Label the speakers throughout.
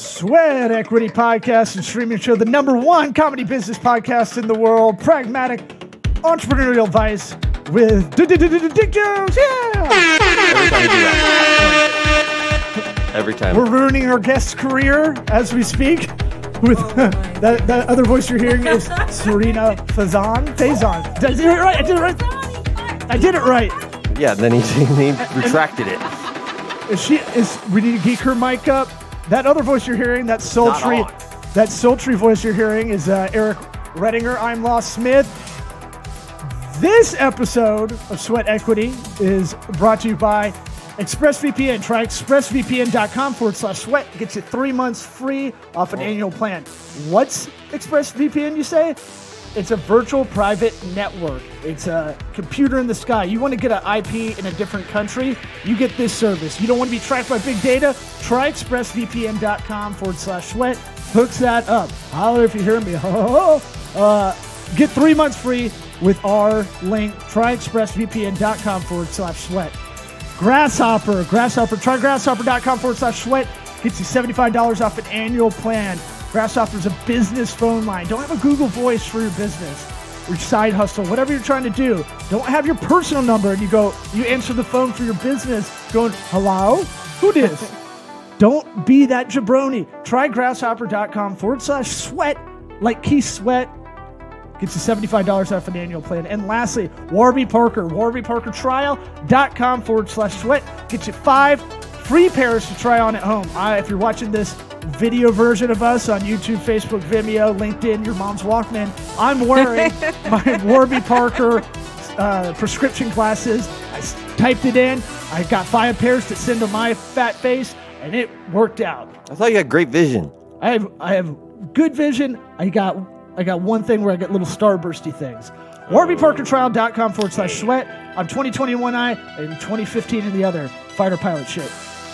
Speaker 1: Sweat Equity Podcast and Streaming Show, the number one comedy business podcast in the world. Pragmatic entrepreneurial advice with Dick Jones. Yeah!
Speaker 2: Every time you do that. Every time.
Speaker 1: We're ruining our guest's career as we speak. With oh, that, that other voice you're hearing is Serena Fazan. Fazan. Did I do it right? I did it right. I did it right.
Speaker 2: yeah, then he, he retracted it.
Speaker 1: Is she is we need to geek her mic up? That other voice you're hearing, that sultry that sultry voice you're hearing is uh, Eric Redinger. I'm Lost Smith. This episode of Sweat Equity is brought to you by ExpressVPN. Try expressvpn.com forward slash sweat. Gets you three months free off an annual plan. What's ExpressVPN, you say? It's a virtual private network. It's a computer in the sky. You want to get an IP in a different country, you get this service. You don't want to be tracked by big data? Try expressvpn.com forward slash sweat. Hooks that up. Holler if you hear me. Uh, get three months free with our link. Try expressvpn.com forward slash sweat. Grasshopper, Grasshopper, try grasshopper.com forward slash sweat. Gets you $75 off an annual plan. Grasshopper's a business phone line. Don't have a Google Voice for your business, your side hustle, whatever you're trying to do. Don't have your personal number and you go, you answer the phone for your business going, hello? Who dis? Don't be that jabroni. Try grasshopper.com forward slash sweat, like Keith Sweat. Gets you $75 off an annual plan. And lastly, Warby Parker, warbyparkertrial.com forward slash sweat. Gets you five free pairs to try on at home. Uh, if you're watching this video version of us on YouTube, Facebook, Vimeo, LinkedIn, your mom's Walkman, I'm wearing my Warby Parker uh, prescription glasses. I typed it in. I got five pairs to send to my fat face, and it worked out.
Speaker 2: I thought you had great vision.
Speaker 1: I have I have good vision. I got I got one thing where I get little starbursty things. WarbyParkerTrial.com forward slash sweat. I'm 2021 eye and 2015 in the other fighter pilot shit.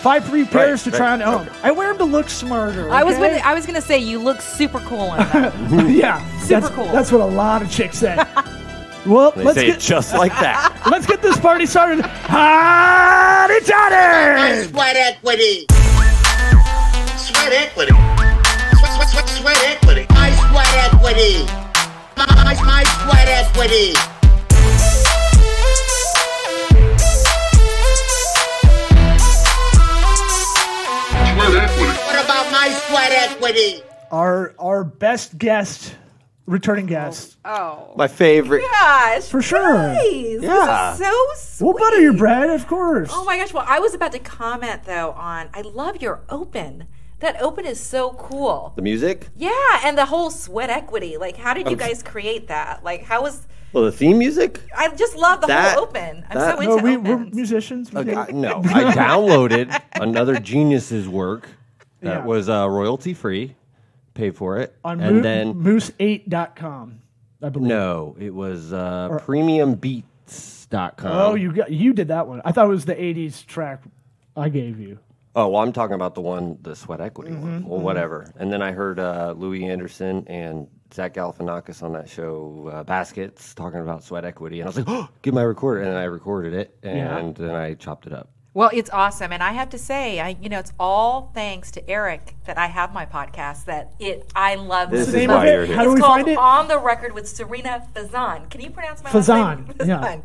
Speaker 1: Five three pairs to
Speaker 2: right,
Speaker 1: try on at home.
Speaker 2: okay.
Speaker 1: I wear them to look smarter.
Speaker 3: I was
Speaker 1: okay?
Speaker 3: gonna, I was gonna say you look super cool in them.
Speaker 1: yeah,
Speaker 3: Super
Speaker 1: that's,
Speaker 3: cool.
Speaker 1: That's what a lot of chicks say. well,
Speaker 2: They
Speaker 1: let's
Speaker 2: say
Speaker 1: get
Speaker 2: it just like that.
Speaker 1: let's get this party started. Howdy, Johnny!
Speaker 4: Sweat equity. Sweat equity. Sweat, sweat, sweat, sweat equity. My sweat equity. My, my, my sweat equity. What my sweat equity?
Speaker 1: Our our best guest, returning oh. guest,
Speaker 3: Oh
Speaker 2: My favorite.
Speaker 3: gosh,
Speaker 1: for sure.
Speaker 3: Guys,
Speaker 2: Yeah.
Speaker 3: this is so sweet.
Speaker 1: We'll butter your bread, of course.
Speaker 3: Oh my gosh! Well, I was about to comment though on. I love your open. That open is so cool.
Speaker 2: The music?
Speaker 3: Yeah, and the whole sweat equity. Like, how did you guys create that? Like, how was?
Speaker 2: Well, the theme music?
Speaker 3: I just love the
Speaker 2: That-
Speaker 3: whole open. I'm
Speaker 2: that-
Speaker 3: so into
Speaker 1: No, we, we're
Speaker 3: opens.
Speaker 1: musicians. We
Speaker 2: Okay,
Speaker 1: do.
Speaker 2: I- no, I downloaded another genius's work that
Speaker 1: Yeah.
Speaker 2: was uh, royalty free. Paid for it,
Speaker 1: on
Speaker 2: and then
Speaker 1: moose8.com, I believe.
Speaker 2: no, it was uh, premiumbeats.com.
Speaker 1: Oh, you got you did that one. I thought it was the '80s track I gave you.
Speaker 2: Oh, well, I'm talking about the one, the sweat equity
Speaker 1: Mm-hmm,
Speaker 2: one. Well, whatever. And then I heard uh, Louie Anderson and Zach Galifianakis on that show, uh, Baskets, talking about sweat equity. And I was like, oh, give my recorder. And then I recorded it and then I chopped it up.
Speaker 3: Well, it's awesome, and I have to say, I you know, it's all thanks to Eric that I have my podcast. That it, I love
Speaker 2: This
Speaker 3: so
Speaker 2: is
Speaker 1: name of it?
Speaker 2: you're here.
Speaker 1: How do we
Speaker 3: called
Speaker 1: find it?
Speaker 3: On the Record with Serena Fazan. Can you pronounce my
Speaker 1: Fazan,
Speaker 3: last name?
Speaker 1: yeah.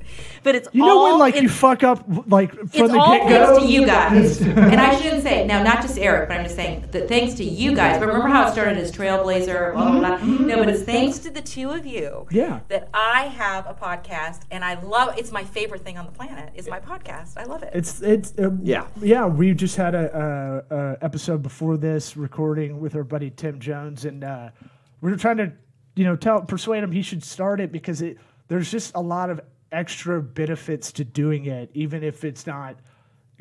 Speaker 3: But it's
Speaker 1: You know when like you fuck up like from
Speaker 3: it's
Speaker 1: the
Speaker 3: all
Speaker 1: get go.
Speaker 3: thanks to you guys. and I shouldn't say now, not just Eric, but I'm just saying that thanks to you guys. But remember how it started as Trailblazer, blah blah blah. Mm-hmm. No, but it's thanks to the two of you.
Speaker 1: Yeah.
Speaker 3: That I have a podcast, and I love. It's my favorite thing on the planet. Is my podcast. I love it.
Speaker 1: It's it's um,
Speaker 2: Yeah.
Speaker 1: yeah. We just had a, a, a episode before this recording with our buddy Tim Jones, and uh, we were trying to you know tell persuade him he should start it because it there's just a lot of extra benefits to doing it, even if it's not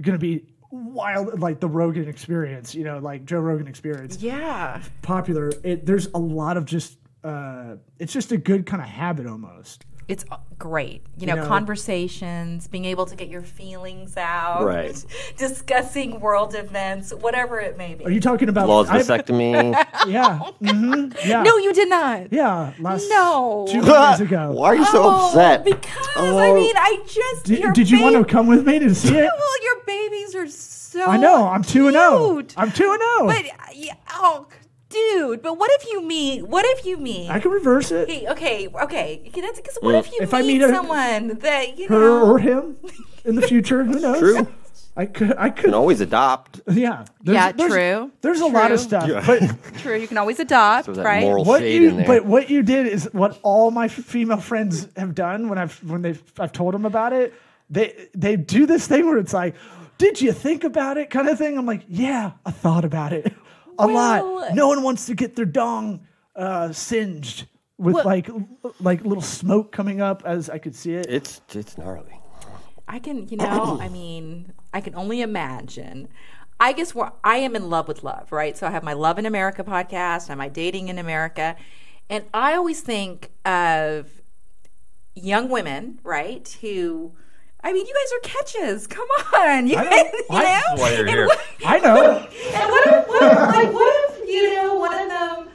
Speaker 1: going to be wild like the Rogan experience. You know, like Joe Rogan experience.
Speaker 3: yeah.
Speaker 1: popular. It, there's a lot of just. Uh, it's just a good kind of habit almost.
Speaker 3: It's uh, great. You know,
Speaker 1: know-
Speaker 3: conversations, being able to get your feelings out,
Speaker 2: Right.
Speaker 3: discussing world events, whatever it may be.
Speaker 1: Are you talking about?
Speaker 2: Laws
Speaker 1: I've-
Speaker 2: vasectomy.
Speaker 1: Yeah. hmm yeah.
Speaker 3: no, you did not.
Speaker 1: Yeah. Last
Speaker 3: No.
Speaker 1: two days ago.
Speaker 2: Why are you so
Speaker 3: Oh,
Speaker 2: upset?
Speaker 3: Because I
Speaker 2: Oh.
Speaker 3: mean, I just
Speaker 1: Did, did you want to come with me to see it?
Speaker 3: Well, your babies are so.
Speaker 1: I know. I'm two and zero. I'm two and zero.
Speaker 3: But uh, yeah, oh, dude. But what if you meet? What if you meet?
Speaker 1: I can reverse it.
Speaker 3: Okay, okay, okay. Okay, That's because what if you
Speaker 1: If
Speaker 3: meet,
Speaker 1: I meet a-
Speaker 3: someone that you
Speaker 1: Her
Speaker 3: know?
Speaker 1: or him in the future. Who knows?
Speaker 2: True.
Speaker 1: I could. I
Speaker 2: You
Speaker 1: could.
Speaker 2: can always adopt.
Speaker 1: Yeah. There's,
Speaker 3: Yeah,
Speaker 1: there's,
Speaker 3: true,
Speaker 1: There's a lot of
Speaker 3: true.
Speaker 1: stuff, but
Speaker 3: True, you can always adopt,
Speaker 2: So that
Speaker 3: right?
Speaker 2: moral
Speaker 1: what
Speaker 2: shade
Speaker 1: you
Speaker 2: in there.
Speaker 1: but what you did is what all my female friends have done when I've when they I've told them about it. They they do this thing where it's like, did you think about it, kind of thing. I'm like, yeah, I thought about it a lot. No one wants to get their dong uh, singed with
Speaker 3: Well-
Speaker 1: like l- like little smoke coming up as I could see it.
Speaker 2: it's it's gnarly.
Speaker 3: I can, you know, I mean, I can only imagine. I guess where I am in love with love, right? So I have my Love in America podcast, I have my Dating in America, and I always think of young women, right? Who, I mean, you guys are catches. Come on, you
Speaker 1: I
Speaker 3: guys,
Speaker 1: know.
Speaker 3: you
Speaker 1: I-
Speaker 3: know.
Speaker 2: Why you're
Speaker 3: And
Speaker 2: here.
Speaker 3: what-
Speaker 1: I know.
Speaker 3: and what if, what if, like, what if, you know, one of them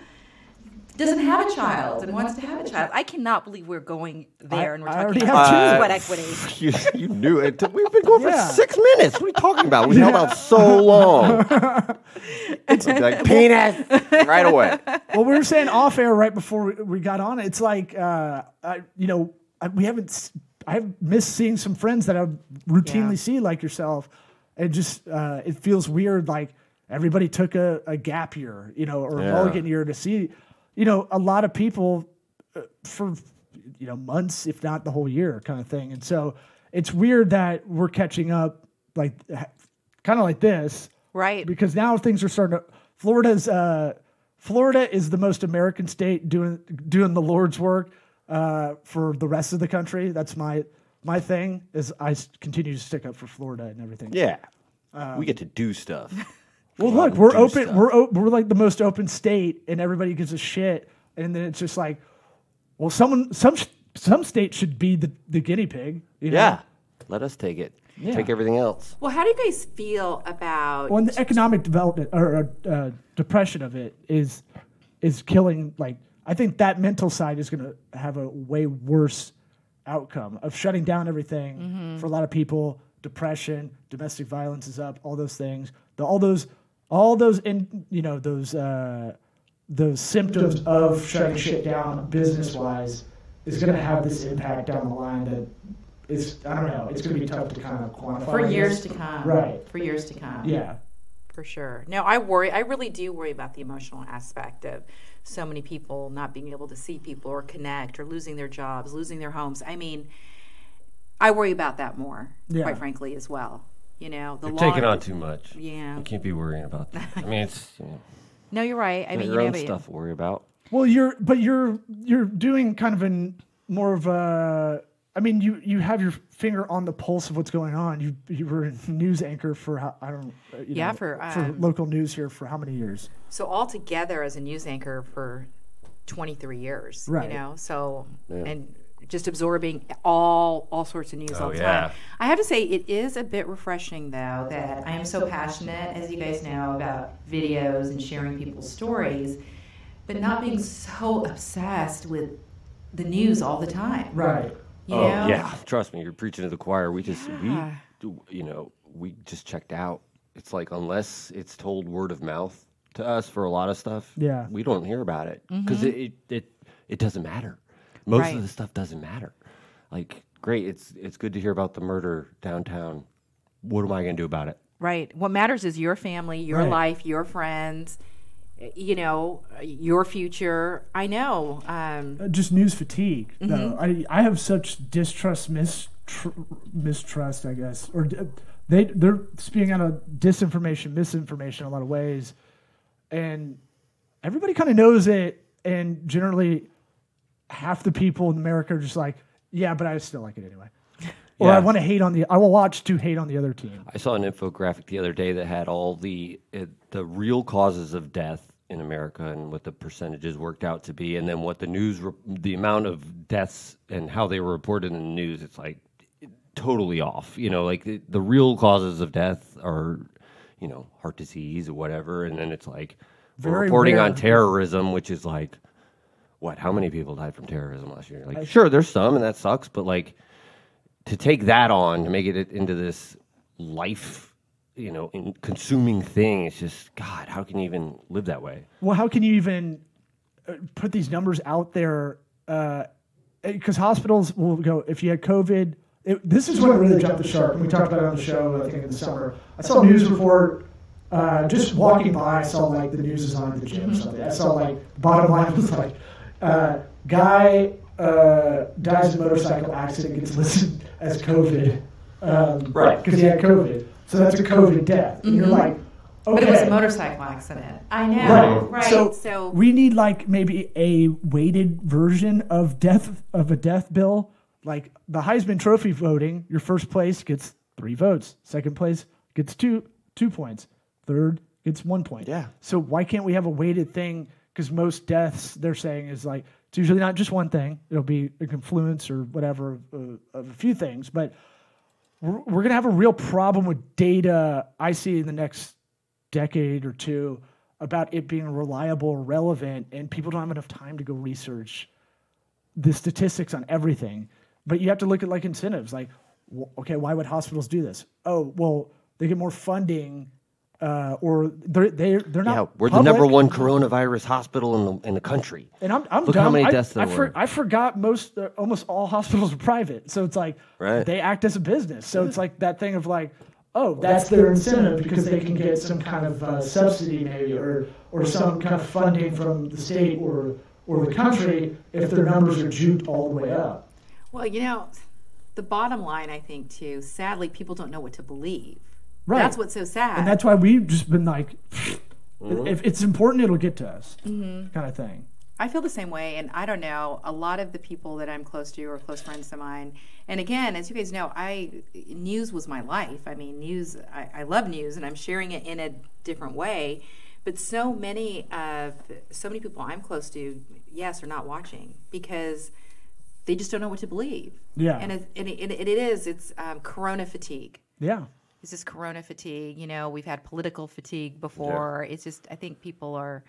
Speaker 3: doesn't have a child and wants to have a child? I cannot believe we're going there and we're
Speaker 1: I
Speaker 3: talking about
Speaker 1: have two.
Speaker 3: sweat equity.
Speaker 2: You, you knew it. We've been going
Speaker 1: Yeah.
Speaker 2: for six minutes. What are you talking about? We held out so long. it's like penis right away.
Speaker 1: well, we were saying off air right before we, we got on. It's like, uh, I, you know, I, we haven't. S- I have missed seeing some friends that I routinely
Speaker 3: Yeah.
Speaker 1: see, like yourself. It just uh, it feels weird. Like everybody took a, a gap year, you know, or a
Speaker 2: Yeah.
Speaker 1: mulligan year to see, you know, a lot of people uh, for you know months, if not the whole year, kind of thing. And so it's weird that we're catching up, like kind of like this
Speaker 3: Right.
Speaker 1: because now things are starting to. Florida's uh, Florida is the most American state doing doing the Lord's work uh, for the rest of the country. That's my my thing. Is I s- continue to stick up for Florida and everything.
Speaker 2: Yeah. we get to do stuff.
Speaker 1: Well,
Speaker 2: Go out
Speaker 1: look,
Speaker 2: and
Speaker 1: we're
Speaker 2: do
Speaker 1: open.
Speaker 2: stuff.
Speaker 1: We're o- we're like the most open state, and everybody gives a shit. And then it's just like, well, someone some sh- some state should be the, the guinea pig. You know?
Speaker 2: Yeah. Let us take it.
Speaker 1: Yeah.
Speaker 2: Take everything else.
Speaker 3: Well, how do you guys feel about?
Speaker 1: Well, and the economic development or uh, depression of it is is killing. Like, I think that mental side is going to have a way worse outcome of shutting down everything
Speaker 3: Mm-hmm.
Speaker 1: for a lot of people. Depression, domestic violence is up. All those things. The, all those, all those, in you know, those uh, those symptoms of shutting shit down business wise is going to have this impact down the line that is I don't know. It's going to be tough to kind of quantify
Speaker 5: for years to come.
Speaker 1: Right.
Speaker 5: For years to come.
Speaker 1: Yeah.
Speaker 3: For sure. No, I worry. I really do worry about the emotional aspect of so many people not being able to see people or connect or losing their jobs, losing their homes. I mean, I worry about that more,
Speaker 1: Yeah.
Speaker 3: quite frankly, as well. You know, the
Speaker 2: You're taking on too much.
Speaker 3: Yeah.
Speaker 2: You can't be worrying about that. I mean, it's you know,
Speaker 3: No, you're right. I mean,
Speaker 2: your
Speaker 3: you
Speaker 2: own
Speaker 3: know,
Speaker 2: stuff to worry about.
Speaker 1: Well, you're but you're you're doing kind of an more of a. I mean, you you have your finger on the pulse of what's going on. You you were a news anchor for how I don't. uh, You
Speaker 3: Yeah,
Speaker 1: know,
Speaker 3: for,
Speaker 1: for
Speaker 3: um,
Speaker 1: local news here for how many years?
Speaker 3: So altogether, as a news anchor for 23 years,
Speaker 1: Right.
Speaker 3: you know, so and just absorbing all all sorts of news all the
Speaker 2: yeah.
Speaker 3: time. I have to say, it is a bit refreshing though that
Speaker 5: I am so passionate, as you guys know, about videos and sharing people's stories, but not being so obsessed with the news all the time.
Speaker 1: Right.
Speaker 5: You
Speaker 2: Oh
Speaker 5: know?
Speaker 2: yeah, trust me, you're preaching to the choir. We just
Speaker 3: Yeah.
Speaker 2: we, do- you know, we just checked out. It's like unless it's told word of mouth to us for a lot of stuff,
Speaker 1: Yeah.
Speaker 2: we don't hear about it mm-hmm. because it, it it it doesn't matter. Most
Speaker 3: Right.
Speaker 2: of the stuff doesn't matter. Like, great, it's it's good to hear about the murder downtown. What am I going to do about it?
Speaker 3: right. What matters is your family, your
Speaker 1: Right.
Speaker 3: life, your friends. You know, your future. I know. Um,
Speaker 1: Uh, Just news fatigue.
Speaker 3: Mm-hmm.
Speaker 1: Though I I have such distrust, mistr- mistrust, I guess, or d- they they're spewing out of disinformation, misinformation in a lot of ways, and everybody kind of knows it, and generally, half the people in America are just like, yeah, but I still like it anyway. Or I want to hate on the. I will watch to hate on the other team.
Speaker 2: I saw an infographic the other day that had all the uh, the real causes of death in America and what the percentages worked out to be, and then what the news, re- the amount of deaths and how they were reported in the news. It's like totally off. You know, like the, the real causes of death are, you know, heart disease or whatever, and then it's like we're
Speaker 1: Very
Speaker 2: reporting on terrorism, which is like, what? How many people died from terrorism last year? Like, sure, there's some, and that sucks, but like to take that on to make it into this life you know, in consuming thing. It's just God. How can you even live that way?
Speaker 1: Well, how can you even uh, put these numbers out there? Because hospitals will go if you had COVID. It, this is when it really jumped the shark. We talked about it on the show, I think, in the summer. I saw a news report. Uh, just walking by, I saw like the news is on the gym or something. I saw like bottom line was like, uh, guy uh, dies in motorcycle accident gets listed as COVID, um,
Speaker 2: Right.
Speaker 1: Because he had COVID, so that's a COVID death. And you're like, okay,
Speaker 5: Mm-hmm. But it was a motorcycle accident. I know.
Speaker 1: Right.
Speaker 5: Right.
Speaker 1: So,
Speaker 5: So,
Speaker 1: we need like maybe a weighted version of death of a death bill. Like the Heisman Trophy voting, your first place gets three votes. Second place gets two two points. Third gets one point.
Speaker 2: Yeah.
Speaker 1: So why can't we have a weighted thing? Because most deaths they're saying is like it's usually not just one thing. It'll be a confluence or whatever uh, of a few things. But we're, we're going to have a real problem with data I see in the next decade or two about it being reliable relevant, and people don't have enough time to go research the statistics on everything. But you have to look at like incentives, like, okay, why would hospitals do this? Oh, well, they get more funding, uh, or they're they're they're not.
Speaker 2: Yeah, we're the number one coronavirus hospital in the in the country.
Speaker 1: And I'm, I'm
Speaker 2: Look
Speaker 1: dumb.
Speaker 2: how many
Speaker 1: I,
Speaker 2: deaths
Speaker 1: I,
Speaker 2: there
Speaker 1: for-
Speaker 2: were.
Speaker 1: I forgot most, uh, almost all hospitals are private. So it's like
Speaker 2: Right.
Speaker 1: they act as a business. So it's like that thing of like, oh, that's their incentive because they can get some kind of uh, subsidy maybe or or some kind of funding from the state or or the country if their numbers are juked all the way up.
Speaker 3: Well, you know, the bottom line, I think, too, sadly, people don't know what to believe.
Speaker 1: Right.
Speaker 3: That's what's so sad.
Speaker 1: And that's why we've just been like,
Speaker 2: Mm-hmm.
Speaker 1: if it's important, it'll get to us,
Speaker 3: Mm-hmm.
Speaker 1: kind of thing.
Speaker 3: I feel the same way, and I don't know. A lot of the people that I'm close to or close friends of mine. And again, as you guys know, I news was my life. I mean, news. I, I love news, and I'm sharing it in a different way. But so many of so many people I'm close to, yes, are not watching because they just don't know what to believe.
Speaker 1: Yeah.
Speaker 3: and it, and it, and it is. It's um, Corona fatigue.
Speaker 1: Yeah.
Speaker 3: It's just Corona fatigue. You know, we've had political fatigue before. It's just, I think people are,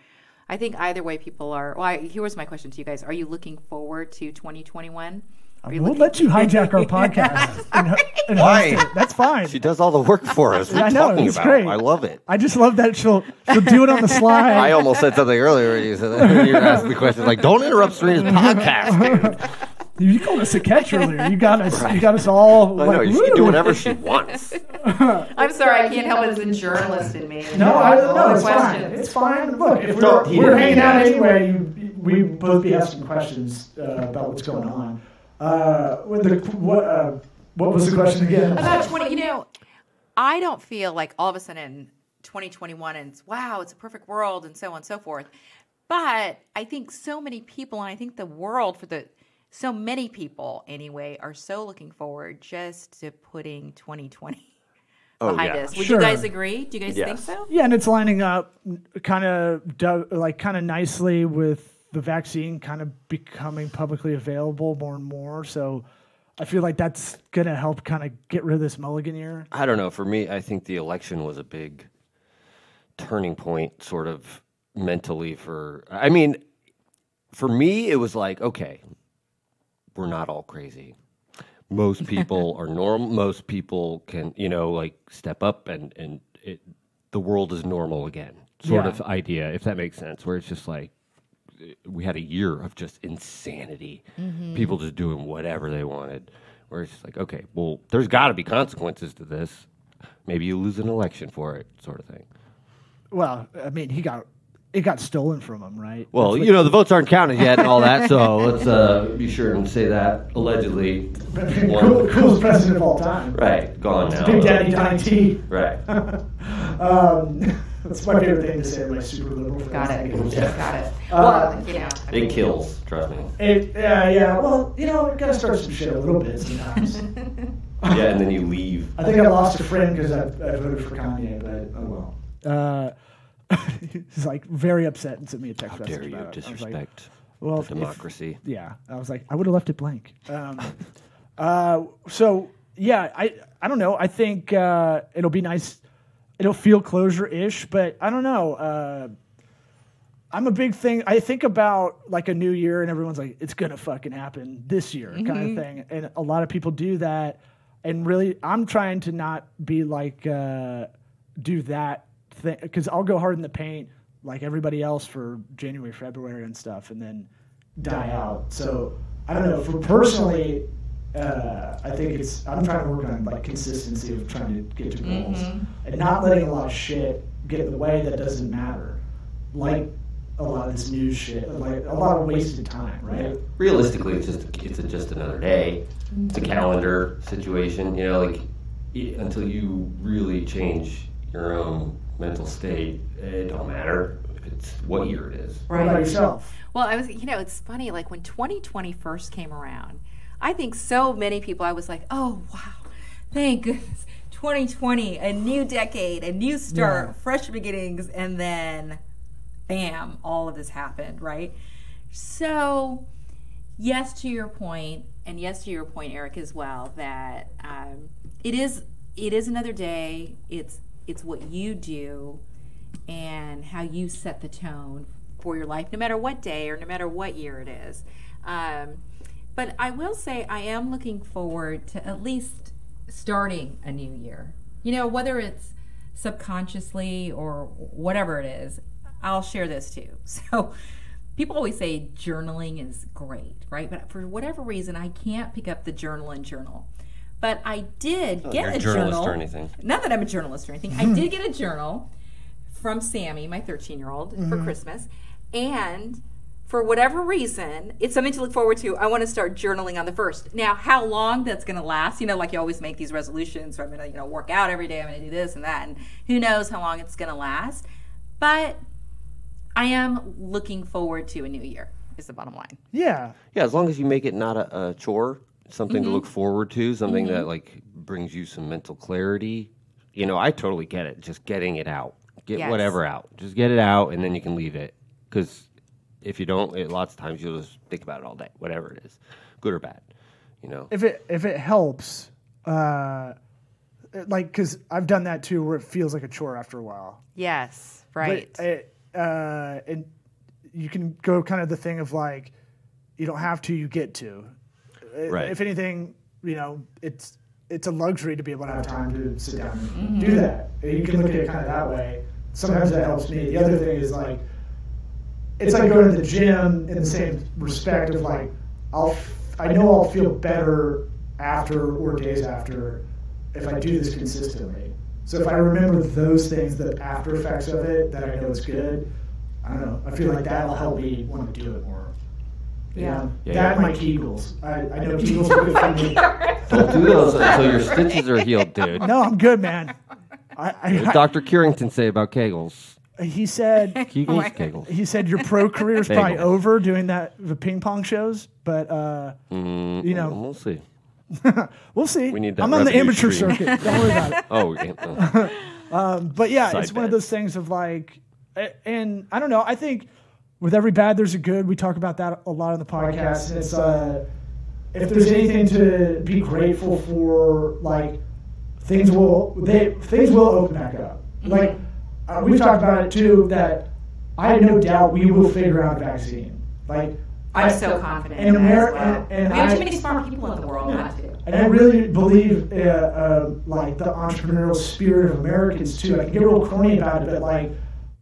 Speaker 3: I think either way, people are. Well, I, here was my question to you guys: Are you looking forward to 2021?
Speaker 1: We'll
Speaker 3: looking-
Speaker 1: let you hijack our podcast. and, and
Speaker 2: Why?
Speaker 1: That's fine.
Speaker 2: She does all the work for us. What
Speaker 1: I
Speaker 2: are you
Speaker 1: know,
Speaker 2: talking
Speaker 1: it's
Speaker 2: about?
Speaker 1: great.
Speaker 2: I love it.
Speaker 1: I just love that she'll she'll do it on the slide.
Speaker 2: I almost said something earlier when you said that. You were asking me questions like, "Don't interrupt Serena's podcast." Dude.
Speaker 1: You called us a catch earlier. You got us. You got us all.
Speaker 2: I
Speaker 1: like,
Speaker 2: know she can do whatever she wants.
Speaker 3: I'm sorry, I can't help it. It's a journalist in me.
Speaker 1: No, I
Speaker 3: All
Speaker 1: no,
Speaker 3: the
Speaker 1: it's fine. It's fine. Look, if we're,
Speaker 2: he
Speaker 1: we're
Speaker 2: didn't
Speaker 1: hanging out anyway, you, we both be asking questions uh, about what's going on. Uh, what, the, what, uh, what was the question again?
Speaker 3: About 20, you know, I don't feel like all of a sudden 2021 and it's, wow, it's a perfect world and so on and so forth. But I think so many people, and I think the world for the so many people anyway, are so looking forward just to putting 2020
Speaker 2: Oh,
Speaker 3: behind
Speaker 2: yeah.
Speaker 3: us. Would
Speaker 1: Sure.
Speaker 3: you guys agree? Do you guys think so?
Speaker 1: Yeah, and it's lining up kind of like kind of nicely with the vaccine kind of becoming publicly available more and more. So I feel like that's gonna help kind of get rid of this mulligan year.
Speaker 2: I don't know. For me, I think the election was a big turning point, sort of mentally. For I mean, for me, it was like, okay, we're not all crazy. Most people are normal. Most people can, you know, like step up and and it, the world is normal again, sort
Speaker 1: Yeah.
Speaker 2: of idea, if that makes sense. Where it's just like eh, we had a year of just insanity, mm-hmm. people just doing whatever they wanted. Where it's just like, okay, well, there's got to be consequences to this. Maybe you lose an election for it, sort of thing.
Speaker 1: Well, I mean, he got it got stolen from him, right?
Speaker 2: Well, you know, the votes aren't counted yet and all that, so let's uh, be sure and say that allegedly.
Speaker 1: cool, coolest president of all time.
Speaker 2: Right, gone now.
Speaker 1: Big Daddy Donnie T.
Speaker 2: Right.
Speaker 1: Um, that's my favorite thing to say to my super liberal friends.
Speaker 5: Got it. Got it.
Speaker 1: Uh,
Speaker 5: well, you know.
Speaker 2: It kills, trust me.
Speaker 1: It, yeah, yeah. Well, you know, we gotta start some shit a little bit sometimes.
Speaker 2: Yeah, and then you leave.
Speaker 1: I think I lost a friend because I, I voted for Kanye, but oh well. Uh, he's like very upset and sent me a text
Speaker 2: How
Speaker 1: message.
Speaker 2: dare you
Speaker 1: about it. I was like,
Speaker 2: disrespect
Speaker 1: well,
Speaker 2: the
Speaker 1: if-
Speaker 2: democracy?
Speaker 1: yeah, I was like, I would have left it blank. Um, uh, so yeah, I I don't know. I think uh, it'll be nice. It'll feel closure ish, but I don't know. Uh, I'm a big thing. I think about like a new year, and everyone's like, "It's gonna fucking happen this year," kind of thing. And a lot of people do that. And really, I'm trying to not be like uh, do that thing because I'll go hard in the paint like everybody else for January, February, and stuff, and then die out. So I don't know. For personally, uh, I think it's I'm trying to work on like consistency of trying to get to goals and not letting a lot of shit get in the way that doesn't matter, like a lot of this news shit, like a lot of wasted time, right?
Speaker 2: realistically, it's just it's just another day. It's a calendar situation, you know. Like until you really change your own mental state, it don't matter it's what year it is.
Speaker 1: Right. about yourself?
Speaker 3: Well, I was, you know, it's funny. Like when 2020 first came around, I think so many people. I was like, oh wow, thank goodness, 2020, a new decade, a new start,
Speaker 1: Yeah.
Speaker 3: fresh beginnings, and then, bam, all of this happened, right? So, yes, to your point, and yes to your point, Eric, as well, that um, it is it is another day. It's it's what you do and how you set the tone for your life, no matter what day or no matter what year it is. Um, but I will say I am looking forward to at least starting a new year. You know, whether it's subconsciously or whatever it is, I'll share this too. So people always say journaling is great, right? But for whatever reason, I can't pick up the journal and journal. But I did oh, get
Speaker 2: you're
Speaker 3: a
Speaker 2: a journalist
Speaker 3: journal.
Speaker 2: or anything.
Speaker 3: Not that I'm a journalist or anything. I did get a journal from Sammy, my 13 year old, for mm-hmm. Christmas. And for whatever reason, it's something to look forward to. I want to start journaling on the first. Now, how long that's going to last? You know, like you always make these resolutions. Or I'm going to, you know, work out every day. I'm going to do this and that, and who knows how long it's going to last. But I am looking forward to a new year. Is the bottom line.
Speaker 1: Yeah,
Speaker 2: Yeah, as long as you make it not a, a chore, something to look forward to, something that like brings you some mental clarity. You know, I totally get it. Just getting it out, get
Speaker 3: Yes.
Speaker 2: whatever out. Just get it out, and then you can leave it. Because if you don't, it, lots of times you'll just think about it all day, whatever it is, good or bad. You know.
Speaker 1: if it if it helps, uh, like because I've done that too, where it feels like a chore after a while.
Speaker 3: Yes,
Speaker 1: But it, uh, and you can go kind of the thing of like, you don't have to, you get to. Uh,
Speaker 2: Right.
Speaker 1: If anything, you know, it's it's a luxury to be able to have time to sit down and do that. You can look at it kind of that way. Sometimes that helps me. The other thing is like, it's like going to the gym in the same respect of like, I'll f- I know I'll feel better after or days after if I do this consistently. So if I remember those things, the after effects of it, that I know it's good. I don't know. I feel like that'll help me want to do it more. You
Speaker 3: Yeah.
Speaker 1: know?
Speaker 2: Yeah,
Speaker 1: that
Speaker 2: yeah.
Speaker 1: my Kegels. I, I know Kegels are good for me.
Speaker 2: Don't do those until your stitches are healed, dude.
Speaker 1: No, I'm good, man. I,
Speaker 2: What did
Speaker 1: I,
Speaker 2: Dr. Curington say about Kegels?
Speaker 1: He said
Speaker 2: Kegels, Kegels.
Speaker 1: he said your pro career is probably
Speaker 2: Bagels.
Speaker 1: over doing that the ping pong shows, but uh, you know
Speaker 2: We'll see.
Speaker 1: we'll see.
Speaker 2: We need that
Speaker 1: I'm on the
Speaker 2: revenue
Speaker 1: amateur
Speaker 2: stream.
Speaker 1: circuit. Don't worry about it.
Speaker 2: Oh, yeah, uh,
Speaker 1: But yeah,
Speaker 2: Side
Speaker 1: it's one of
Speaker 2: bets.
Speaker 1: those things of like, a- and I don't know. I think with every bad, there's a good. We talk about that a lot on the podcast. And it's uh, if there's anything to be grateful for, like things will they things will open back up. Like uh, we've talked about it too. That I have no doubt we will figure out a vaccine. Like
Speaker 5: I'm
Speaker 1: I-
Speaker 5: so confident
Speaker 1: and
Speaker 5: in that
Speaker 1: Ameri-
Speaker 5: well.
Speaker 1: and- and
Speaker 5: we have
Speaker 1: I-
Speaker 5: too many smart people in the world not to.
Speaker 1: And I really believe, uh, uh, like the entrepreneurial spirit of Americans too. I can get real corny about it, but like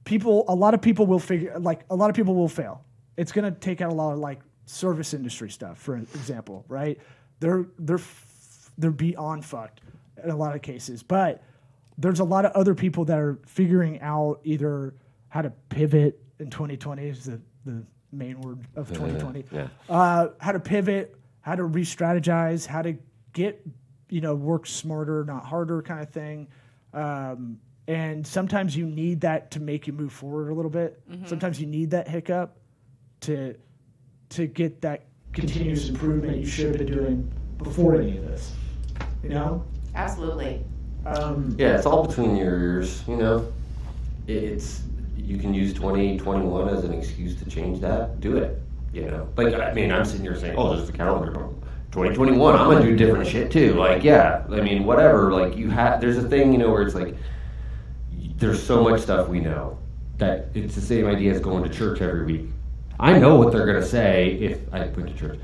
Speaker 1: people, a lot of people will figure, like a lot of people will fail. It's gonna take out a lot of like service industry stuff, for example, right? They're they're f- they're beyond fucked in a lot of cases, but there's a lot of other people that are figuring out either how to pivot in 2020 is the the main word of 2020
Speaker 2: yeah.
Speaker 1: uh, how to pivot, how to re-strategize, how to get you know work smarter, not harder, kind of thing. Um, and sometimes you need that to make you move forward a little bit. Sometimes you need that hiccup to to get that continuous improvement you should have been doing before any of this. You know.
Speaker 5: Absolutely.
Speaker 1: Um,
Speaker 2: Yeah, it's all between your ears, you know. It's you can use 2021 as an excuse to change that. Do it. You know, like I mean, I'm sitting here saying, "Oh, there's the calendar." 2021, I'm gonna do different shit too. Like, yeah, I mean, whatever. Like, you have. There's a thing, you know, where it's like, y- there's so much stuff we know that it's the same idea as going to church every week. I know what they're gonna say if I went to church.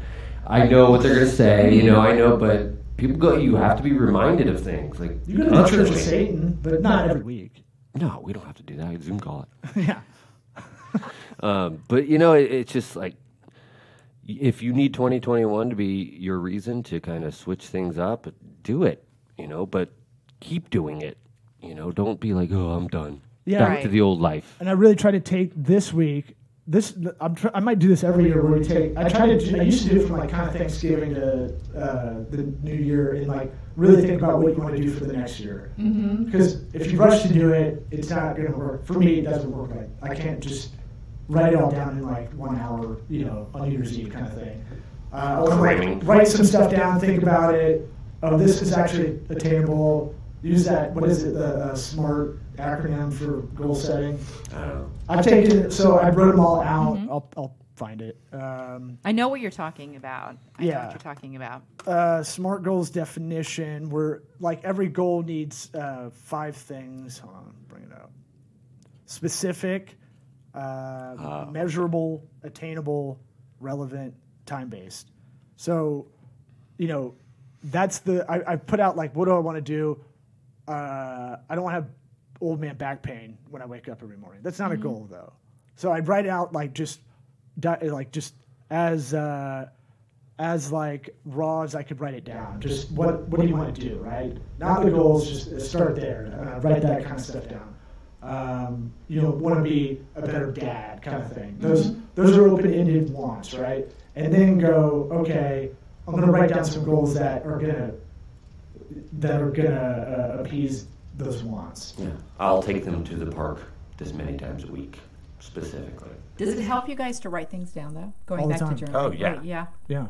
Speaker 2: I know what they're gonna say, you know. I know, but people go. You have to be reminded of things like
Speaker 1: You go to the Church of
Speaker 2: constantly.
Speaker 1: Satan, but not every week.
Speaker 2: No, we don't have to do that. Zoom call it.
Speaker 1: yeah.
Speaker 2: Um, but you know, it, it's just like if you need 2021 to be your reason to kind of switch things up, do it. You know, but keep doing it. You know, don't be like, oh, I'm done.
Speaker 1: Yeah.
Speaker 2: Back
Speaker 3: Right.
Speaker 2: to the old life.
Speaker 1: And I really try to take this week. This I'm tr- I might do this every year where we take. I try to. Do, I used to do it from like kind of Thanksgiving to uh, the New Year and like really think about what you want to do for the next year. Because if you rush to do it, it's not going to work. For me, it doesn't work. Like I can't just write it all down in like one hour, you know, on New Year's Eve kind of thing. Uh, I'll like,
Speaker 2: Cramming.
Speaker 1: write some stuff down, think about it. Oh, this is actually attainable. Use that. What is it? The uh, SMART acronym for goal setting.
Speaker 2: I don't know.
Speaker 1: I've taken it, so I wrote them all out. I'll, I'll find it. Um,
Speaker 3: I know what you're talking about. I know
Speaker 1: Yeah.
Speaker 3: what you're talking about.
Speaker 1: uh, SMART goals definition, where like every goal needs uh, five things. Hold on, bring it out. Specific, uh, measurable, attainable, relevant, time based. So, you know, that's the I, I put out like what do I want to do? Uh, I don't want to have old man back pain when I wake up every morning. That's not a goal though. So I'd write out like just di- like just as uh, as like raw as I could write it down. Just what what do you want to do, right? Not the goals. Just start there. Uh, write that kind of stuff down. Um, you know, want to be a better dad, kind of thing. Those those are open ended wants, right? And then go, okay, I'm going to write down some goals that are gonna that are gonna uh, appease those wants.
Speaker 2: Yeah. I'll take them to the park this many times a week, specifically.
Speaker 3: Does it help you guys to write things down though? Going
Speaker 1: All the
Speaker 3: back
Speaker 1: time.
Speaker 3: to journaling.
Speaker 2: Oh, yeah.
Speaker 3: Right, yeah.
Speaker 1: Yeah.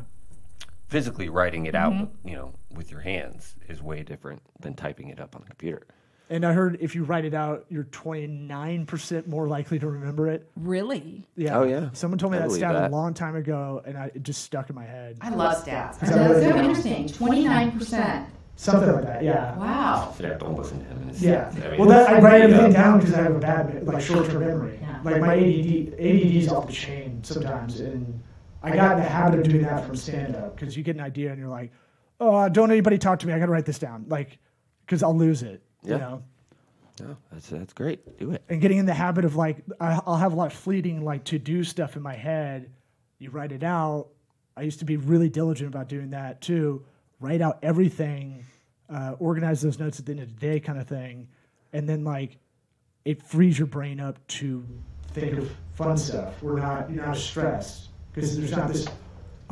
Speaker 2: Physically writing it out, you know, with your hands is way different than typing it up on the computer.
Speaker 1: And I heard if you write it out, you're 29% more likely to remember it.
Speaker 3: Really?
Speaker 1: Yeah.
Speaker 2: Oh, yeah.
Speaker 1: Someone told me
Speaker 2: I
Speaker 1: that
Speaker 2: believe
Speaker 1: stat
Speaker 2: that.
Speaker 1: a long time ago, and I, it just stuck in my head.
Speaker 5: I love stats.
Speaker 1: Is that really
Speaker 5: so interesting. Twenty nine percent.
Speaker 1: Something like that. Yeah.
Speaker 5: Wow.
Speaker 2: Yeah, don't listen to him. It's-
Speaker 1: Yeah.
Speaker 2: I mean,
Speaker 1: well, that, I
Speaker 2: it's-
Speaker 1: write
Speaker 2: yeah.
Speaker 1: everything uh, down because I have a bad, like, short-term memory.
Speaker 5: Yeah.
Speaker 1: Like my ADD, ADD's off the chain sometimes, and I got in the habit of doing that from stand-up because you get an idea and you're like, "Oh, don't anybody talk to me. I got to write this down." Like, because I'll lose it.
Speaker 2: Yeah.
Speaker 1: You know.
Speaker 2: No, that's that's great. Do it.
Speaker 1: and getting in the habit of like I, I'll have a lot of fleeting like to do stuff in my head. You write it out. I used to be really diligent about doing that too. Write out everything, uh, organize those notes at the end of the day, kind of thing, and then like it frees your brain up to think of fun stuff. We're not you're not stressed because there's not this.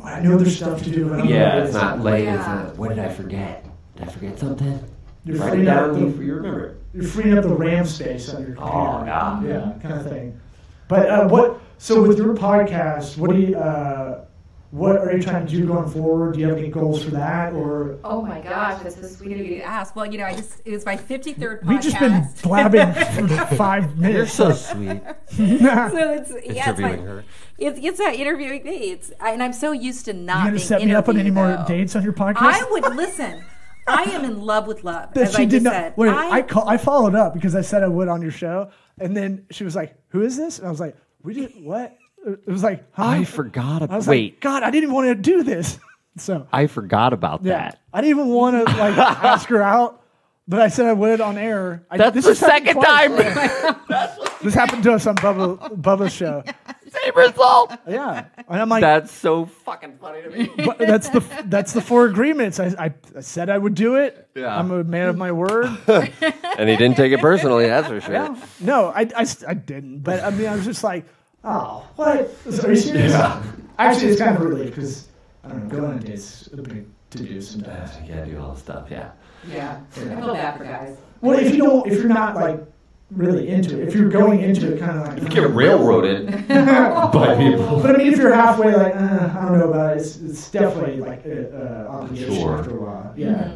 Speaker 1: Oh, I know there's stuff to do. but I don't know
Speaker 2: Yeah,
Speaker 1: what
Speaker 2: it's not late. It's
Speaker 5: Yeah.
Speaker 2: what did I forget? Did I forget something?
Speaker 1: You're
Speaker 2: Write it
Speaker 1: freeing up
Speaker 2: down.
Speaker 1: the-
Speaker 2: You, you remember it.
Speaker 1: you're freeing up the RAM space on your computer.
Speaker 2: Oh, yeah.
Speaker 1: yeah, kind of thing. But uh, what? So with your podcast, what do you? Uh, what are you trying to do going forward? Do you have any goals for that, or
Speaker 5: Oh my gosh, that's so sweet of you to ask.
Speaker 3: Ask. Well, you know, I just it was my 53rd
Speaker 1: We've just been blabbing for five
Speaker 2: You're
Speaker 1: minutes?
Speaker 2: so sweet.
Speaker 3: so it's yeah, it's, my,
Speaker 2: Interviewing her.
Speaker 3: it's it's not interviewing me. It's I, and I'm so used to not
Speaker 1: you gonna
Speaker 3: being
Speaker 1: set me up on any more
Speaker 3: though.
Speaker 1: dates on your podcast?
Speaker 3: I would listen. I am in love with love.
Speaker 1: that
Speaker 3: as
Speaker 1: she
Speaker 3: I
Speaker 1: did not.
Speaker 3: said.
Speaker 1: Wait, I, call, I followed up because I said I would on your show, and then she was like, "Who is this?" And I was like, "We did what?" It was like, huh?
Speaker 2: I forgot about.
Speaker 1: I was
Speaker 2: Wait,
Speaker 1: like, God, I didn't even want to do this. So
Speaker 2: I forgot about
Speaker 1: Yeah,
Speaker 2: that.
Speaker 1: I didn't even want to like ask her out, but I said I would on air. I,
Speaker 2: That's
Speaker 1: this
Speaker 2: the second time.
Speaker 1: This happened to us on Bubba, Bubba's show.
Speaker 2: Same result.
Speaker 1: Yeah, and I'm like,
Speaker 2: That's so fucking funny to me.
Speaker 1: but that's the that's the four agreements. I, I, I said I would do it.
Speaker 2: Yeah.
Speaker 1: I'm a man of my word.
Speaker 2: and he didn't take it personally. That's for sure.
Speaker 1: no, I, I, I didn't. But I mean, I was just like, oh, what? Are you serious? Actually, it's kind of a relief because I don't know, going on dates a big to do sometimes.
Speaker 2: You gotta do all the stuff. Yeah.
Speaker 5: Yeah. I feel bad for guys.
Speaker 1: Well, if you don't, if you're not like really into it, if you're going into it kind of like you
Speaker 2: Get railroaded by people.
Speaker 1: But I mean, if you're halfway, like, uh, I don't know about it, it's, it's definitely like uh, uh, obligation
Speaker 2: Sure.
Speaker 1: after a while. Yeah,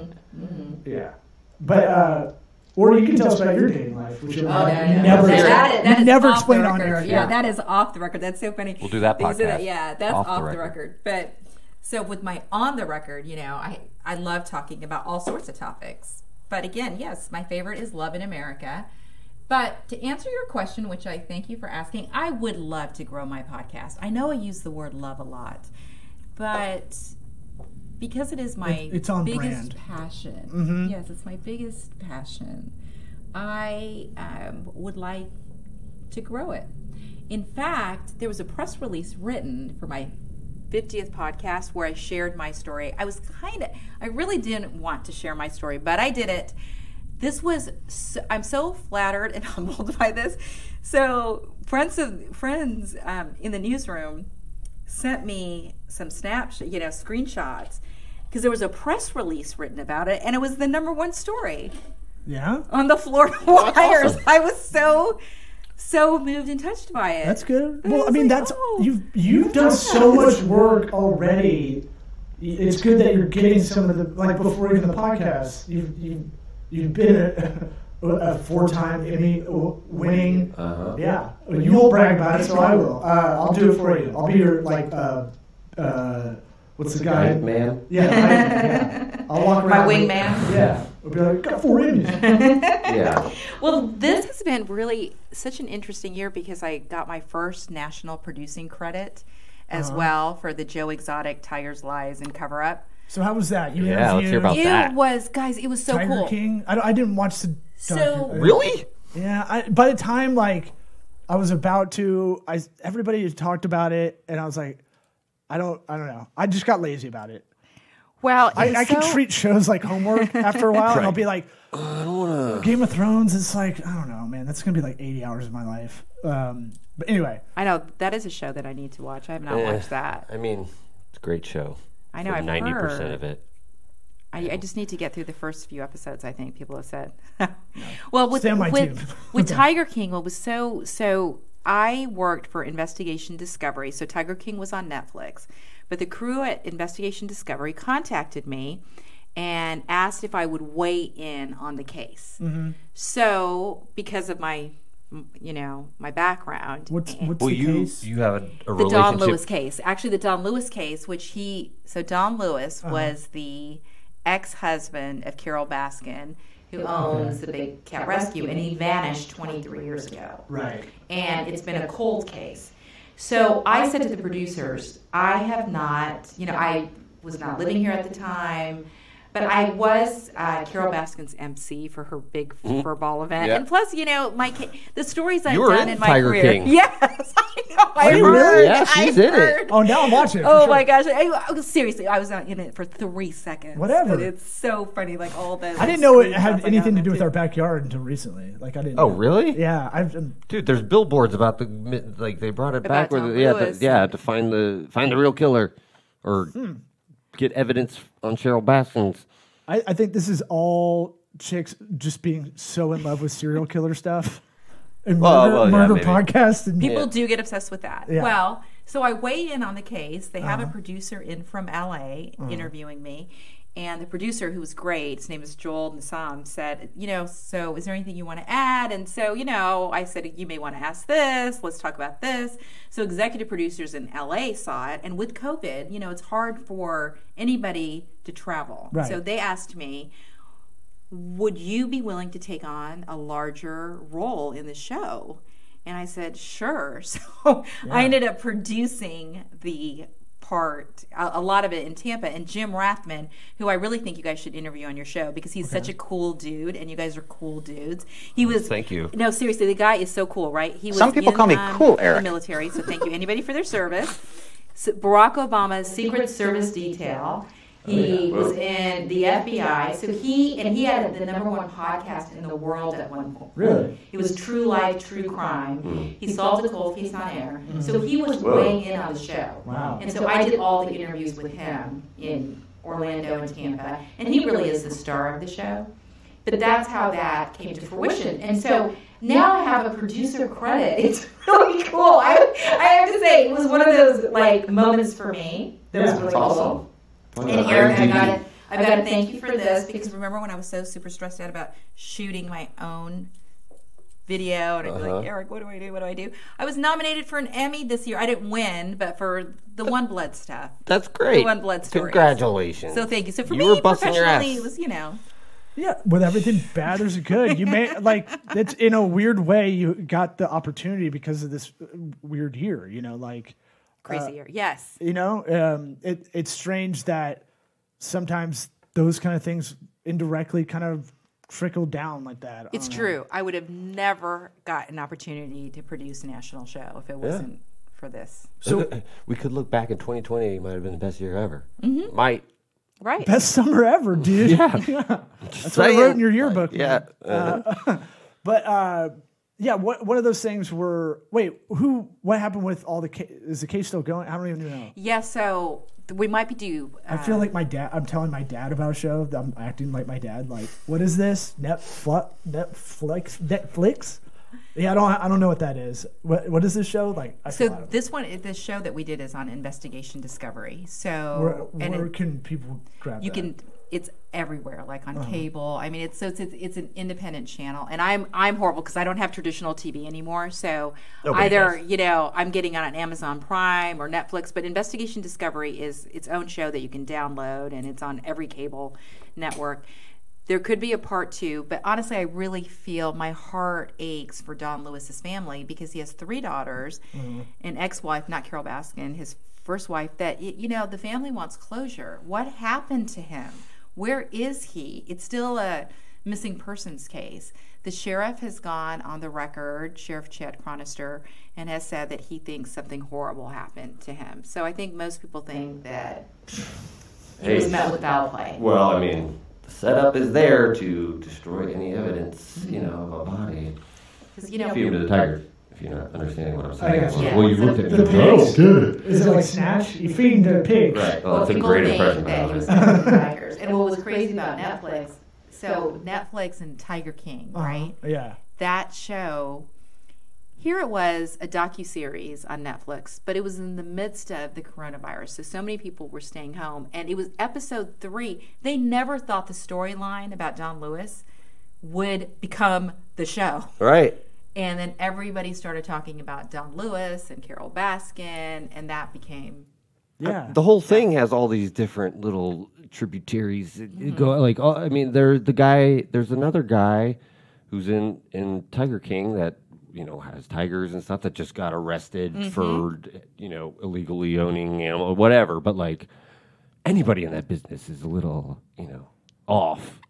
Speaker 1: yeah. But uh, or you can tell us about your dating life, which you,
Speaker 5: Oh, yeah, yeah.
Speaker 1: never,
Speaker 5: That-
Speaker 3: That that
Speaker 1: never
Speaker 3: off
Speaker 1: explain on
Speaker 3: record.
Speaker 1: your
Speaker 3: Yeah, that is off the record. That's so funny.
Speaker 2: We'll do that
Speaker 3: Because of
Speaker 2: podcast.
Speaker 3: Yeah, that's
Speaker 2: Off
Speaker 3: off,
Speaker 2: the
Speaker 3: the,
Speaker 2: record.
Speaker 3: record. But so with my on the record, you know, I I love talking about all sorts of topics. But again, yes, my favorite is love in America. But to answer your question, which I thank you for asking, I would love to grow my podcast. I know I use the word love a lot, but because it is my
Speaker 1: It- it's on
Speaker 3: biggest
Speaker 1: brand.
Speaker 3: passion. Mm-hmm. Yes, it's my biggest passion. I um, would like to grow it. In fact, there was a press release written for my 50th podcast where I shared my story. I was kind of, I really didn't want to share my story, but I did it. This was, so, I'm so flattered and humbled by this. So, friends of friends um, in the newsroom sent me some snaps, you know, screenshots, because there was a press release written about it, and it was the number one story
Speaker 1: Yeah,
Speaker 3: on the Florida Wires. I was so, so moved and touched by it.
Speaker 1: that's good.
Speaker 3: I
Speaker 1: Well, I
Speaker 3: was
Speaker 1: mean,
Speaker 3: like,
Speaker 1: that's
Speaker 3: oh,
Speaker 1: you've you've done so much work already. It's good that you're getting some of the like before even the podcast. You've you've you've been a, a four-time Emmy winning.
Speaker 2: Uh-huh.
Speaker 1: Yeah, you won't brag about it, so I will. Uh, I'll do it for you. I'll be your like uh, uh, what's the guy?
Speaker 2: Man.
Speaker 1: Yeah, I, yeah. I'll walk
Speaker 3: My
Speaker 1: around. with-
Speaker 3: wingman?
Speaker 1: Yeah, I'll be like, got four Emmys.
Speaker 2: Yeah.
Speaker 3: Well, this has been really such an interesting year because I got my first national producing credit as
Speaker 1: Uh-huh.
Speaker 3: well for the Joe Exotic Tigers Lies and Cover Up.
Speaker 1: So how was that? You
Speaker 2: Yeah, let's hear about
Speaker 3: It
Speaker 2: that.
Speaker 3: It was, guys, it was so
Speaker 1: Tiger
Speaker 3: cool.
Speaker 1: King. I, I didn't watch the.
Speaker 3: So-
Speaker 1: docu-
Speaker 2: Really?
Speaker 1: Yeah, I, by the time like I was about to, I everybody had talked about it, and I was like, I don't, I don't know. I just got lazy about it.
Speaker 3: Well, it
Speaker 1: I,
Speaker 3: was
Speaker 1: I can treat shows like homework after a while, and I'll be like,
Speaker 2: I don't want to.
Speaker 1: Game of Thrones. It's like I don't know, man. That's gonna be like eighty hours of my life. Um, but anyway,
Speaker 3: I know that is a show that I need to watch. I have not watched that.
Speaker 2: I mean, it's a great show.
Speaker 3: I know, I've
Speaker 2: Ninety percent
Speaker 3: heard.
Speaker 2: of it.
Speaker 3: I, I just need to get through the first few episodes. I think people have said. well, with
Speaker 1: Stay on
Speaker 3: with,
Speaker 1: team.
Speaker 3: with Tiger King, what was so so. I worked for Investigation Discovery, so Tiger King was on Netflix, but the crew at Investigation Discovery contacted me and asked if I would weigh in on the case.
Speaker 1: Mm-hmm.
Speaker 3: So, because of my, you know, my background,
Speaker 1: what's what's
Speaker 2: Well,
Speaker 1: the
Speaker 2: you
Speaker 1: case?
Speaker 2: you have a, a
Speaker 3: the
Speaker 2: relationship.
Speaker 3: Don Lewis case. Actually, the Don Lewis case, which he so Don Lewis
Speaker 1: Uh-huh.
Speaker 3: was the ex-husband of Carole Baskin, who owns the Big Cat Rescue, and he vanished 23 years ago.
Speaker 1: right.
Speaker 3: And it's been a cold case. So I said to the producers, I have not, you know, I was not living here at the time. But I was uh, Carole Baskin's MC for her big fur ball event,
Speaker 2: Mm-hmm. Yeah.
Speaker 3: and plus, you know, my ca- the stories I've
Speaker 2: You were
Speaker 3: done
Speaker 2: in
Speaker 3: in my
Speaker 2: Tiger
Speaker 3: career.
Speaker 2: King.
Speaker 3: Yes, I know. I heard.
Speaker 1: really?
Speaker 2: Yeah,
Speaker 3: I
Speaker 2: she's in it.
Speaker 3: heard.
Speaker 1: Oh, now I'm watching. it,
Speaker 3: Oh
Speaker 1: sure.
Speaker 3: my gosh! I, I seriously, I was not in it for three seconds.
Speaker 1: Whatever.
Speaker 3: But it's so funny, like all the.
Speaker 1: I didn't know it had anything to do with
Speaker 3: too.
Speaker 1: our backyard until recently. Like I didn't.
Speaker 2: Oh,
Speaker 1: know.
Speaker 2: really?
Speaker 1: Yeah, I've. um,
Speaker 2: Dude, there's billboards about the like they brought it back
Speaker 3: About
Speaker 2: where the, yeah the, yeah to find the find the real killer or
Speaker 1: Hmm.
Speaker 2: Get evidence on Cheryl Baskin's.
Speaker 1: I, I think this is all chicks just being so in love with serial killer stuff and
Speaker 2: Well,
Speaker 1: murder,
Speaker 2: well, yeah,
Speaker 1: murder
Speaker 2: maybe.
Speaker 1: podcasts and
Speaker 3: People do get obsessed with that.
Speaker 1: Yeah.
Speaker 3: Well, so I weigh in on the case. They
Speaker 1: Uh-huh.
Speaker 3: have a producer in from LA interviewing me. And the producer, who was great, his name is Joel Nassam, said, You know, so is there anything you want to add? And so, you know, I said, You may want to ask this. Let's talk about this. So, executive producers in LA saw it. And with COVID, you know, it's hard for anybody to travel.
Speaker 1: Right.
Speaker 3: So, they asked me, would you be willing to take on a larger role in the show? And I said, sure. So I ended up producing the part, a, a lot of it in Tampa. And Jim Rathman, who I really think you guys should interview on your show because he's such a cool dude and you guys are cool dudes. He was.
Speaker 2: Thank you.
Speaker 3: No, seriously, the guy is so cool, right? He was
Speaker 6: Some people
Speaker 3: in,
Speaker 6: call me
Speaker 3: um,
Speaker 6: cool,
Speaker 3: the
Speaker 6: Eric.
Speaker 3: military, so thank you anybody for their service. S Barack Obama's Secret Service detail. He was in the FBI, so he and he had the number one podcast in the world at one point.
Speaker 1: Really?
Speaker 3: It was True Life, True Crime. He solved a cold case on air, so he was weighing in on the show.
Speaker 1: Wow.
Speaker 3: And so I did all the interviews with him in Orlando and Tampa, and he really is the star of the show. But that's how that came to fruition. And so now I have a producer credit. It's really cool. I, I have to say, it was one of those like moments for me that was really cool. And Eric, I got to, I got to thank you for this because remember when I was so super stressed out about shooting my own video and I'd be
Speaker 2: Uh-huh.
Speaker 3: like, Eric, what do I do? What do I do? I was nominated for an Emmy this year. I didn't win, but for the One Blood stuff.
Speaker 2: That's great.
Speaker 3: The One Blood Stories.
Speaker 2: Congratulations.
Speaker 3: So thank you. So for
Speaker 2: You
Speaker 3: me,
Speaker 2: were busting your
Speaker 3: professionally,
Speaker 2: ass.
Speaker 3: it was you know.
Speaker 1: Yeah, with everything bad, there's good. You may like it's in a weird way. You got the opportunity because of this weird year. You know, like
Speaker 3: Crazy year. Yes.
Speaker 1: you know, um, it, it's strange that sometimes those kind of things indirectly kind of trickle down like that.
Speaker 3: It's
Speaker 1: don't know.
Speaker 3: true. I would have never got an opportunity to produce a national show if it wasn't for this.
Speaker 1: So
Speaker 2: we could look back in 2020. It might have been the best year ever. Might.
Speaker 3: Right.
Speaker 1: best summer ever, dude.
Speaker 2: Yeah.
Speaker 1: That's what I wrote in your yearbook.
Speaker 2: Yeah. uh,
Speaker 1: But uh, yeah, what one of those things were? Wait, who? What happened with all the? Ca- is the case still going? I don't even know.
Speaker 3: Yeah, so we might be due.
Speaker 1: I
Speaker 3: Uh,
Speaker 1: feel like my dad. I'm telling my dad about a show. I'm acting like my dad. Like, what is this? Netflix? Netflix? Netflix? Yeah, I don't. I don't know what that is. What What is this show? Like, I
Speaker 3: so
Speaker 1: out of it.
Speaker 3: this one, this show that we did is on investigation discovery. So
Speaker 1: where,
Speaker 3: and
Speaker 1: where
Speaker 3: it-
Speaker 1: can people grab?
Speaker 3: you
Speaker 1: that?
Speaker 3: can it's everywhere like
Speaker 1: Uh-huh.
Speaker 3: on cable i mean it's so it's, it's, it's an independent channel and i'm i'm horrible because i don't have traditional tv anymore so
Speaker 2: Nobody
Speaker 3: either
Speaker 2: does.
Speaker 3: you know i'm getting on an amazon prime or netflix but investigation discovery is its own show that you can download and it's on every cable network there could be a part two, but honestly, I really feel my heart aches for Don Lewis's family because he has three daughters, an ex-wife, not Carole Baskin, his first wife. That you know, the family wants closure. What happened to him? Where is he? It's still a missing persons case. The sheriff has gone on the record, Sheriff Chad Chronister, and has said that he thinks something horrible happened to him. So I think most people think that he was met with foul play.
Speaker 2: Well, I mean, the setup is there to destroy any evidence, you know, of a body.
Speaker 3: 'Cause, you know,
Speaker 2: Feed him to the tigers. If you're not understanding what I'm saying.
Speaker 1: got you.
Speaker 3: Yeah.
Speaker 2: Well, you looked at me.
Speaker 1: The
Speaker 2: like,
Speaker 1: pigs.
Speaker 2: good.
Speaker 1: Is it like Snatch? You feed the pigs.
Speaker 2: Right. Well,
Speaker 3: Well,
Speaker 2: that's a
Speaker 3: people
Speaker 2: great
Speaker 3: think
Speaker 2: impression.
Speaker 3: that he was
Speaker 2: way.
Speaker 3: met tigers. And what was crazy about Netflix, so Netflix and Tiger King,
Speaker 1: Uh-huh.
Speaker 3: right?
Speaker 1: Yeah.
Speaker 3: That show, here it was a docu series on Netflix, but it was in the midst of the coronavirus, so so many people were staying home, and it was episode three. They never thought the storyline about John Lewis would become the show.
Speaker 2: Right.
Speaker 3: And then everybody started talking about Don Lewis and Carole Baskin, and that became
Speaker 1: Yeah.
Speaker 2: Uh, the whole thing has all these different little tributaries. It- it Go like, oh, I mean, there's the guy. There's another guy who's in in Tiger King that you know has tigers and stuff that just got arrested mm-hmm. for you know illegally owning animal whatever. But like anybody in that business is a little you know off.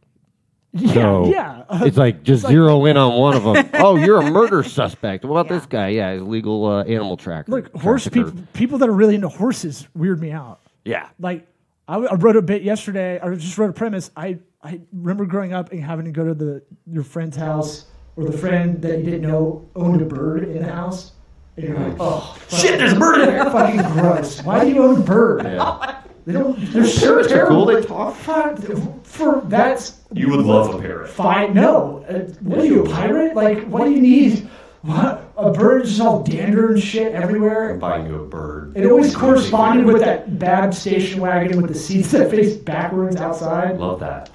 Speaker 1: Yeah.
Speaker 2: So
Speaker 1: yeah.
Speaker 2: it's like just zero in on one of them. oh, you're a murder suspect. What about this guy? Yeah, he's a legal uh, animal tracker.
Speaker 1: Look, horse people, people that are really into horses weird me out.
Speaker 2: Yeah.
Speaker 1: Like, I wrote a bit yesterday. I just wrote a premise. I, I remember growing up and having to go to the your friend's house or the friend that you didn't know owned a bird in the house. And you're like, oh, shit, there's a bird in there. Fucking gross. Why do you own a bird? They don't. They're so
Speaker 2: Parrots are
Speaker 1: terrible.
Speaker 2: cool, they talk.
Speaker 1: For, for that's
Speaker 2: You would love a parrot.
Speaker 1: fine. No, uh, what are you a pirate? Like, what do you need? What a bird just all dander and shit everywhere.
Speaker 2: buying you a bird.
Speaker 1: It always corresponded with that bad station wagon with the seats that face backwards outside.
Speaker 2: Love that.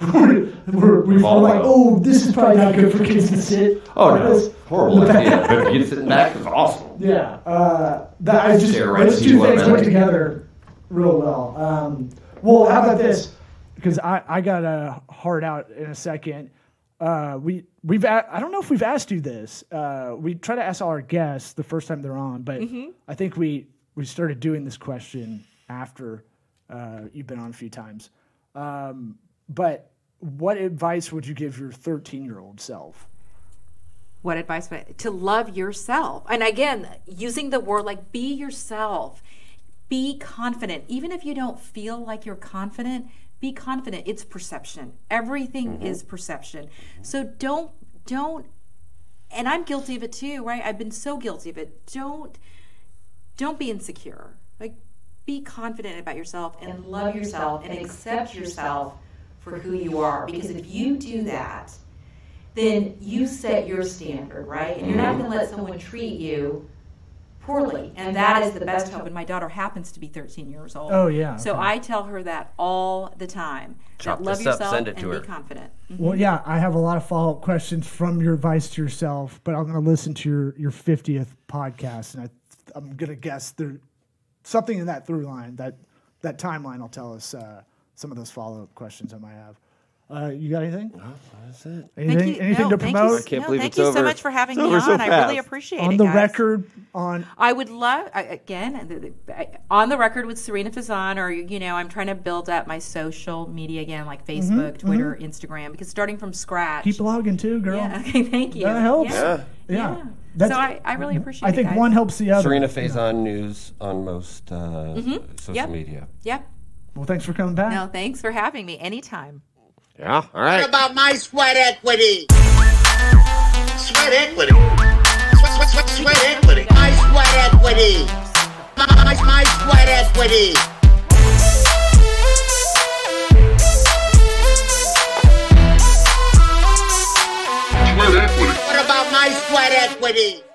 Speaker 1: We're, we're all like, oh, this is probably not good for kids to sit.
Speaker 2: Oh no,
Speaker 1: this.
Speaker 2: horrible idea. But you sitting back is awesome.
Speaker 1: Yeah, uh, that I just
Speaker 2: Stare right
Speaker 1: those
Speaker 2: to
Speaker 1: two things
Speaker 2: automatically.
Speaker 1: went together real well. Um, well, how about this? Because I, I got a heart out in a second. Uh, we we've a- I don't know if we've asked you this. Uh, we try to ask all our guests the first time they're on, but I think we we started doing this question after uh, you've been on a few times. Um, but what advice would you give your 13 year old self?
Speaker 3: what advice would I- to love yourself and again using the word like be yourself be confident. Even if you don't feel like you're confident be confident. It's perception. Everything mm-hmm. is perception. So don't don't and i'm guilty of it too right? I've been so guilty of it. Don't don't be insecure. Like be confident about yourself and love yourself and accept yourself for who you are. Because if you do that then you set your standard, right? And you're not mm-hmm. going to let someone treat you poorly. And that is the best hope. And my daughter happens to be 13 years old.
Speaker 1: Oh, yeah,
Speaker 3: So
Speaker 1: okay.
Speaker 3: I tell her that all the time.
Speaker 2: Chop
Speaker 3: that love
Speaker 2: this up,
Speaker 3: yourself
Speaker 2: send it
Speaker 3: and
Speaker 2: to
Speaker 3: be
Speaker 2: her.
Speaker 3: confident.
Speaker 1: Well, yeah, I have a lot of follow up questions from your advice to yourself, but I'm going to listen to your your 50th podcast, and I, I'm going to guess there something in that through line that that timeline will tell us uh, some of those follow up questions I might have. Uh, you got anything?
Speaker 2: That's it.
Speaker 1: Anything,
Speaker 3: Thank you.
Speaker 1: anything
Speaker 3: no,
Speaker 1: to
Speaker 3: thank
Speaker 1: promote?
Speaker 3: You,
Speaker 2: I can't
Speaker 3: no,
Speaker 2: believe
Speaker 3: thank
Speaker 2: it's
Speaker 3: you
Speaker 2: over.
Speaker 3: so much for having
Speaker 2: It's
Speaker 3: me
Speaker 2: over so
Speaker 3: on. I really appreciate
Speaker 1: on
Speaker 3: it.
Speaker 1: On the
Speaker 3: guys.
Speaker 1: record on
Speaker 3: I would love again the- the- I- on the record with Serena Fazan, or you know, I'm trying to build up my social media again, like Facebook, Twitter, Instagram, because starting from scratch.
Speaker 1: keep blogging too, girl.
Speaker 3: yeah. Okay. Thank you.
Speaker 1: That helps.
Speaker 3: Yeah.
Speaker 1: Yeah.
Speaker 3: Yeah.
Speaker 1: That's-
Speaker 3: so I, I really appreciate
Speaker 1: I
Speaker 3: it.
Speaker 1: think
Speaker 3: guys.
Speaker 1: one helps the other.
Speaker 2: Serena Faison News on most uh, social
Speaker 3: Mm-hmm. Yep.
Speaker 2: media.
Speaker 3: Yep.
Speaker 1: Well, thanks for coming back.
Speaker 3: No, thanks for having me. Anytime.
Speaker 2: Yeah. All
Speaker 4: What about my sweat equity? Sweat equity. Sweat, sweat, sweat, sweat equity. My sweat equity. My, my, my sweat equity.
Speaker 7: Sweat equity.
Speaker 4: What about my sweat equity?